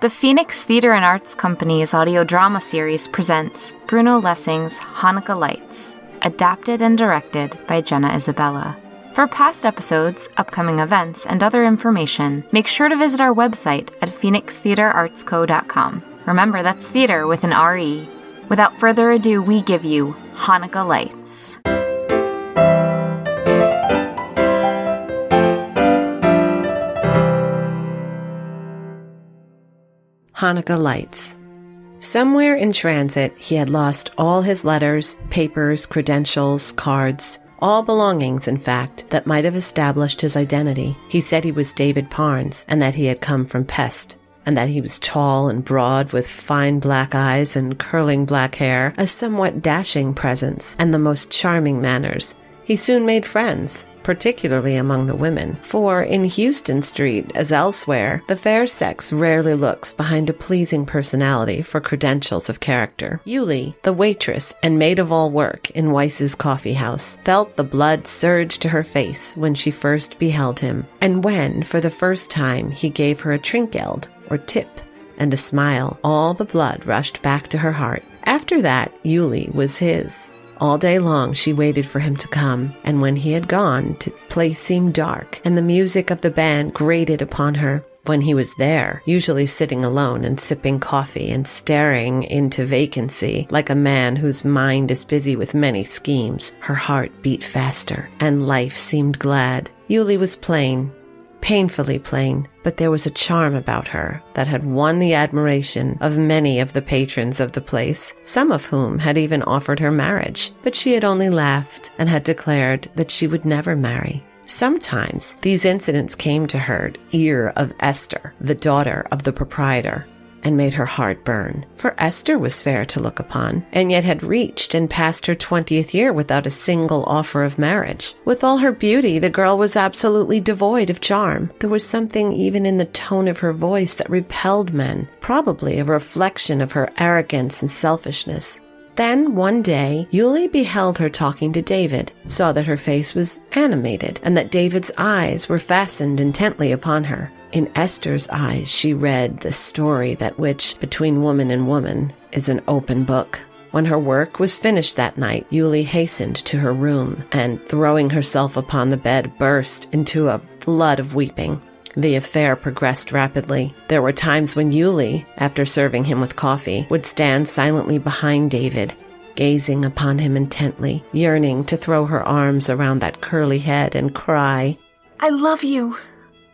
The Phoenix Theatre and Arts Company's audio drama series presents Bruno Lessing's Hanukkah Lights, adapted and directed by Jenna Isabella. For past episodes, upcoming events, and other information, make sure to visit our website at phoenixtheatreartsco.com. Remember, that's theater with an RE. Without further ado, we give you Hanukkah Lights. Hanukkah lights. Somewhere in transit, he had lost all his letters, papers, credentials, cards, all belongings, in fact, that might have established his identity. He said he was David Parnes and that he had come from Pest, and that he was tall and broad with fine black eyes and curling black hair, a somewhat dashing presence, and the most charming manners. He soon made friends, particularly among the women, for in Houston Street, as elsewhere, the fair sex rarely looks behind a pleasing personality for credentials of character. Yulie, the waitress and maid of all work in Weiss's coffee house, felt the blood surge to her face when she first beheld him, and when, for the first time, he gave her a trinkgeld, or tip, and a smile, all the blood rushed back to her heart. After that, Yulie was his. All day long she waited for him to come, and when he had gone, the place seemed dark, and the music of the band grated upon her. When he was there, usually sitting alone and sipping coffee and staring into vacancy like a man whose mind is busy with many schemes, her heart beat faster, and life seemed glad. Yuli was plain, painfully plain, but there was a charm about her that had won the admiration of many of the patrons of the place, some of whom had even offered her marriage, but she had only laughed and had declared that she would never marry. Sometimes these incidents came to her ear of Esther, the daughter of the proprietor, and made her heart burn. For Esther was fair to look upon, and yet had reached and passed her twentieth year without a single offer of marriage. With all her beauty, the girl was absolutely devoid of charm. There was something even in the tone of her voice that repelled men, probably a reflection of her arrogance and selfishness. Then, one day, Yulie beheld her talking to David, saw that her face was animated, and that David's eyes were fastened intently upon her. In Esther's eyes, she read the story that which, between woman and woman, is an open book. When her work was finished that night, Yulie hastened to her room and, throwing herself upon the bed, burst into a flood of weeping. The affair progressed rapidly. There were times when Yulie, after serving him with coffee, would stand silently behind David, gazing upon him intently, yearning to throw her arms around that curly head and cry, I love you.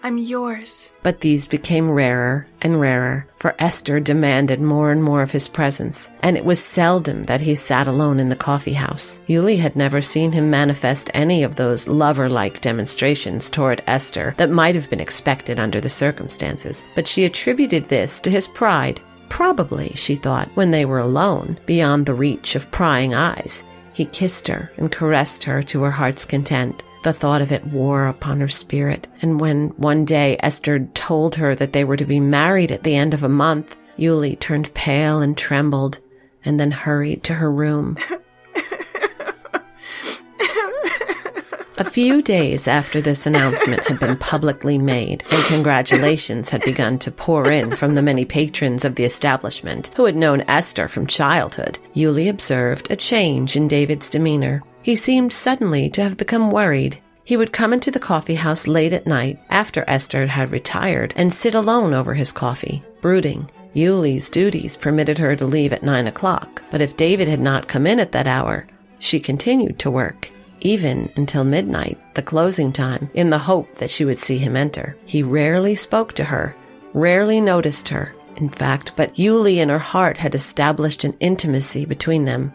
I'm yours. But these became rarer and rarer, for Esther demanded more and more of his presence, and it was seldom that he sat alone in the coffee house. Yuli had never seen him manifest any of those lover like demonstrations toward Esther that might have been expected under the circumstances, but she attributed this to his pride. Probably, she thought, when they were alone, beyond the reach of prying eyes, he kissed her and caressed her to her heart's content. The thought of it wore upon her spirit, and when one day Esther told her that they were to be married at the end of a month, Yulie turned pale and trembled, and then hurried to her room. A few days after this announcement had been publicly made and congratulations had begun to pour in from the many patrons of the establishment who had known Esther from childhood, Yulie observed a change in David's demeanor. He seemed suddenly to have become worried. He would come into the coffee house late at night after Esther had retired and sit alone over his coffee, brooding. Yulie's duties permitted her to leave at nine o'clock, but if David had not come in at that hour, she continued to work, even until midnight, the closing time, in the hope that she would see him enter. He rarely spoke to her, rarely noticed her, in fact, but Yulie in her heart had established an intimacy between them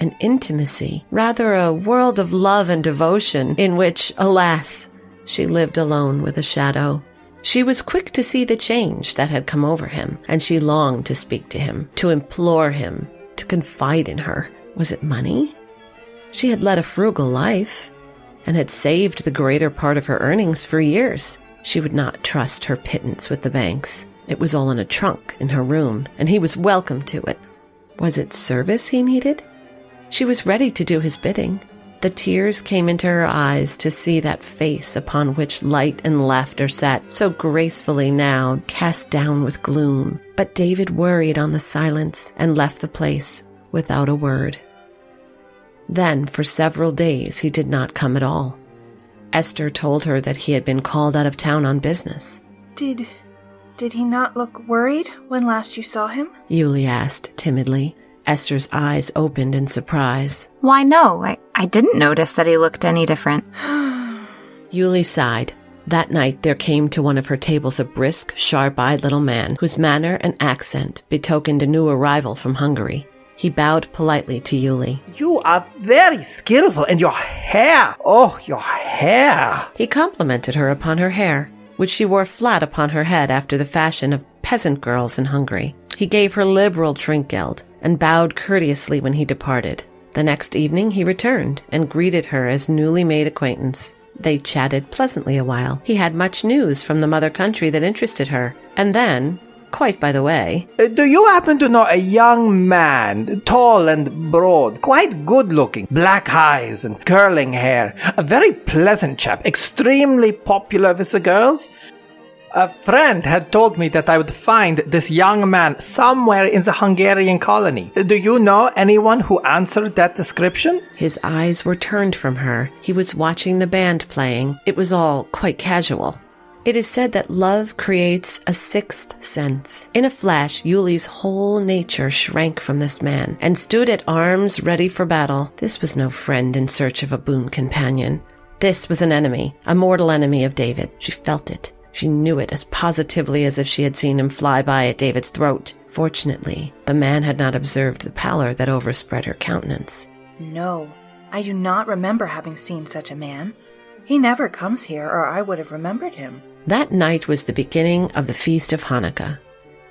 an intimacy, rather a world of love and devotion in which, alas, she lived alone with a shadow. She was quick to see the change that had come over him, and she longed to speak to him, to implore him, to confide in her. Was it money? She had led a frugal life and had saved the greater part of her earnings for years. She would not trust her pittance with the banks. It was all in a trunk in her room, and he was welcome to it. Was it service he needed? She was ready to do his bidding. The tears came into her eyes to see that face upon which light and laughter sat so gracefully now cast down with gloom. But David worried on the silence and left the place without a word. Then, for several days, he did not come at all. Esther told her that he had been called out of town on business. Did. did he not look worried when last you saw him? Yulie asked timidly. Esther's eyes opened in surprise. Why, no, I, I didn't notice that he looked any different. Yuli sighed. That night there came to one of her tables a brisk, sharp eyed little man whose manner and accent betokened a new arrival from Hungary. He bowed politely to Yuli. You are very skillful, and your hair, oh, your hair. He complimented her upon her hair, which she wore flat upon her head after the fashion of peasant girls in Hungary. He gave her liberal trinkgeld and bowed courteously when he departed. The next evening he returned and greeted her as newly made acquaintance. They chatted pleasantly a while. He had much news from the mother country that interested her. And then, quite by the way. Uh, do you happen to know a young man, tall and broad, quite good looking, black eyes and curling hair, a very pleasant chap, extremely popular with the girls? A friend had told me that I would find this young man somewhere in the Hungarian colony. Do you know anyone who answered that description? His eyes were turned from her. He was watching the band playing. It was all quite casual. It is said that love creates a sixth sense. In a flash, Yuli's whole nature shrank from this man and stood at arms ready for battle. This was no friend in search of a boon companion. This was an enemy, a mortal enemy of David. She felt it. She knew it as positively as if she had seen him fly by at David's throat. Fortunately, the man had not observed the pallor that overspread her countenance. No, I do not remember having seen such a man. He never comes here, or I would have remembered him. That night was the beginning of the feast of Hanukkah,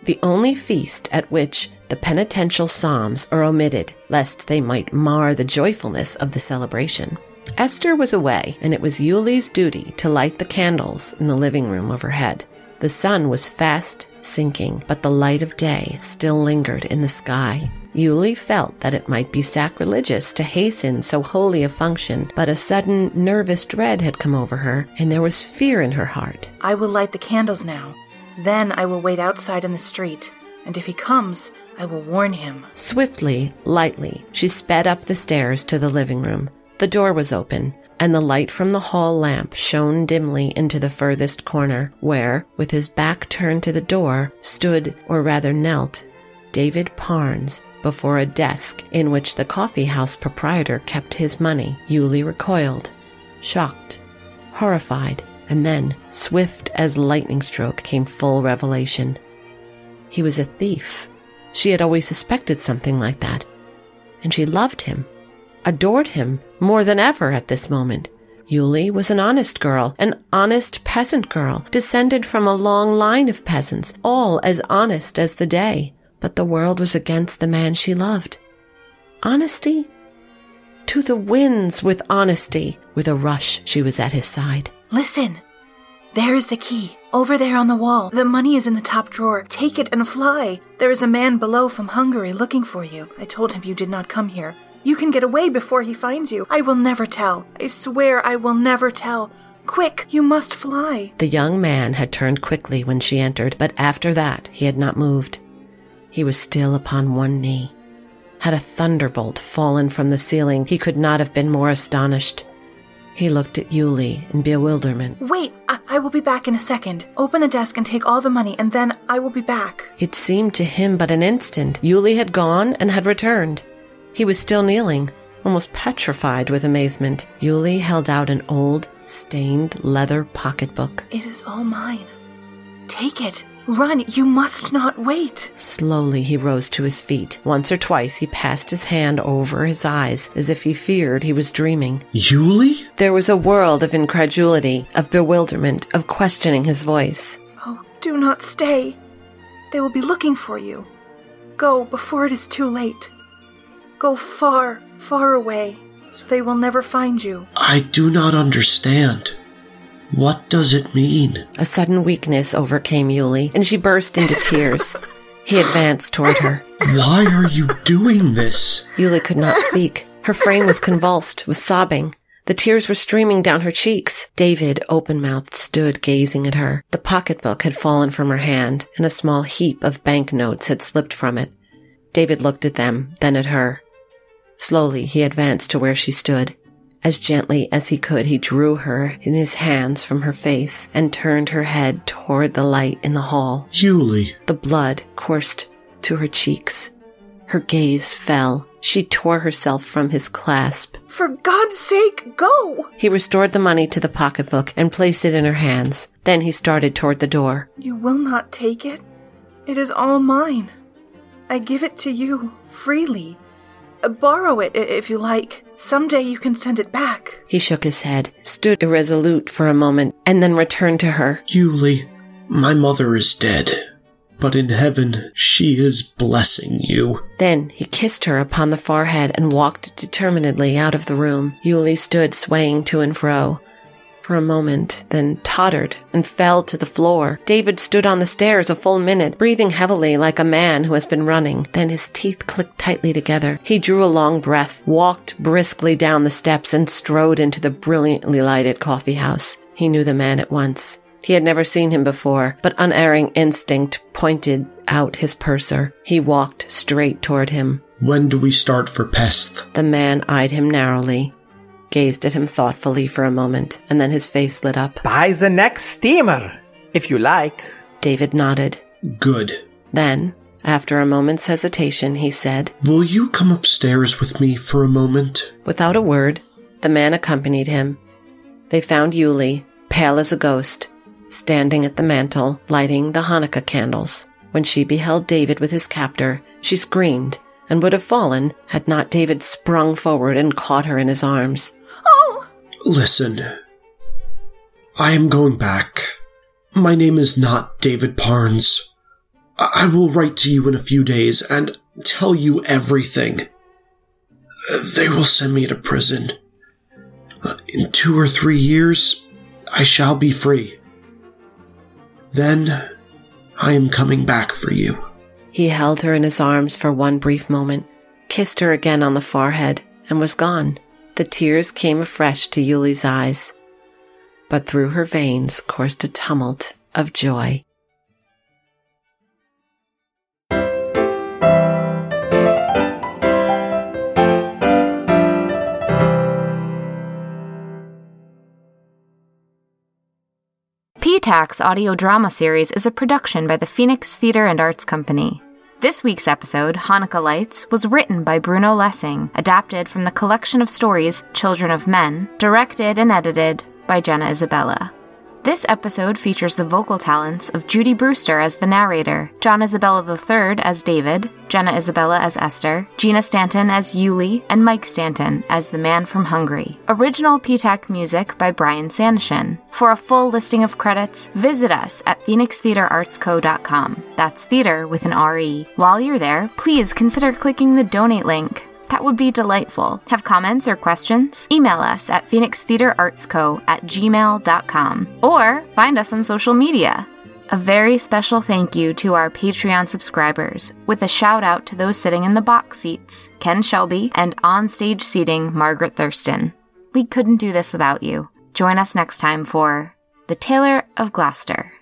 the only feast at which the penitential psalms are omitted, lest they might mar the joyfulness of the celebration. Esther was away, and it was Yulie's duty to light the candles in the living room overhead. The sun was fast sinking, but the light of day still lingered in the sky. Yulie felt that it might be sacrilegious to hasten so holy a function, but a sudden nervous dread had come over her, and there was fear in her heart. I will light the candles now. Then I will wait outside in the street, and if he comes, I will warn him. Swiftly, lightly, she sped up the stairs to the living room. The door was open, and the light from the hall lamp shone dimly into the furthest corner, where, with his back turned to the door, stood, or rather knelt, David Parnes before a desk in which the coffee house proprietor kept his money. Yulie recoiled, shocked, horrified, and then, swift as lightning stroke, came full revelation. He was a thief. She had always suspected something like that. And she loved him adored him more than ever at this moment. Yuli was an honest girl, an honest peasant girl, descended from a long line of peasants, all as honest as the day. But the world was against the man she loved. Honesty? To the winds with honesty. With a rush, she was at his side. Listen! There is the key. Over there on the wall. The money is in the top drawer. Take it and fly. There is a man below from Hungary looking for you. I told him you did not come here. You can get away before he finds you. I will never tell. I swear I will never tell. Quick, you must fly. The young man had turned quickly when she entered, but after that he had not moved. He was still upon one knee. Had a thunderbolt fallen from the ceiling, he could not have been more astonished. He looked at Yuli in bewilderment. Wait, I-, I, will be back in a second. Open the desk and take all the money, and then I will be back. It seemed to him but an instant. Yuli had gone and had returned. He was still kneeling, almost petrified with amazement. Yuli held out an old, stained leather pocketbook. It is all mine. Take it. Run, you must not wait. Slowly he rose to his feet. Once or twice he passed his hand over his eyes as if he feared he was dreaming. Yuli? There was a world of incredulity, of bewilderment, of questioning his voice. Oh, do not stay. They will be looking for you. Go before it is too late. Go far, far away, so they will never find you. I do not understand. What does it mean? A sudden weakness overcame Yuli, and she burst into tears. He advanced toward her. Why are you doing this? Yuli could not speak. Her frame was convulsed with sobbing. The tears were streaming down her cheeks. David, open mouthed, stood gazing at her. The pocketbook had fallen from her hand, and a small heap of banknotes had slipped from it. David looked at them, then at her. Slowly, he advanced to where she stood. As gently as he could, he drew her in his hands from her face and turned her head toward the light in the hall. Yulie, The blood coursed to her cheeks. Her gaze fell. She tore herself from his clasp. For God's sake, go! He restored the money to the pocketbook and placed it in her hands. Then he started toward the door. You will not take it? It is all mine. I give it to you freely. Uh, Borrow it if you like. Someday you can send it back. He shook his head, stood irresolute for a moment, and then returned to her. Yuli, my mother is dead, but in heaven she is blessing you. Then he kissed her upon the forehead and walked determinedly out of the room. Yuli stood swaying to and fro for a moment, then tottered and fell to the floor. David stood on the stairs a full minute, breathing heavily like a man who has been running. Then his teeth clicked tightly together. He drew a long breath, walked briskly down the steps, and strode into the brilliantly lighted coffee house. He knew the man at once. He had never seen him before, but unerring instinct pointed out his purser. He walked straight toward him. When do we start for Pest? The man eyed him narrowly, gazed at him thoughtfully for a moment, and then his face lit up. By the next steamer, if you like. David nodded. Good. Then, after a moment's hesitation, he said, Will you come upstairs with me for a moment? Without a word, the man accompanied him. They found Yulie, pale as a ghost, standing at the mantel, lighting the Hanukkah candles. When she beheld David with his captor, she screamed and would have fallen had not David sprung forward and caught her in his arms. Oh! Listen. I am going back. My name is not David Parnes. I I will write to you in a few days and tell you everything. They will send me to prison. In two or three years, I shall be free. Then, I am coming back for you. He held her in his arms for one brief moment, kissed her again on the forehead, and was gone. The tears came afresh to Yuli's eyes, but through her veins coursed a tumult of joy. PTAC audio drama series is a production by the Phoenix Theatre and Arts Company. This week's episode, Hanukkah Lights, was written by Bruno Lessing, adapted from the collection of stories Children of Men, directed and edited by Jenna Isabella. This episode features the vocal talents of Judy Brewster as the narrator, John Isabella III as David, Jenna Isabella as Esther, Gina Stanton as Yuli, and Mike Stanton as the man from Hungary. Original PTAC music by Brian Sanishin. For a full listing of credits, visit us at phoenixtheatreartsco.com. That's theater with an R-E. While you're there, please consider clicking the donate link. That would be delightful. Have comments or questions? Email us at phoenixtheatreartsco at gmail.com or find us on social media. A very special thank you to our Patreon subscribers, with a shout out to those sitting in the box seats, Ken Shelby, and on stage seating, Margaret Thurston. We couldn't do this without you. Join us next time for The Tailor of Gloucester.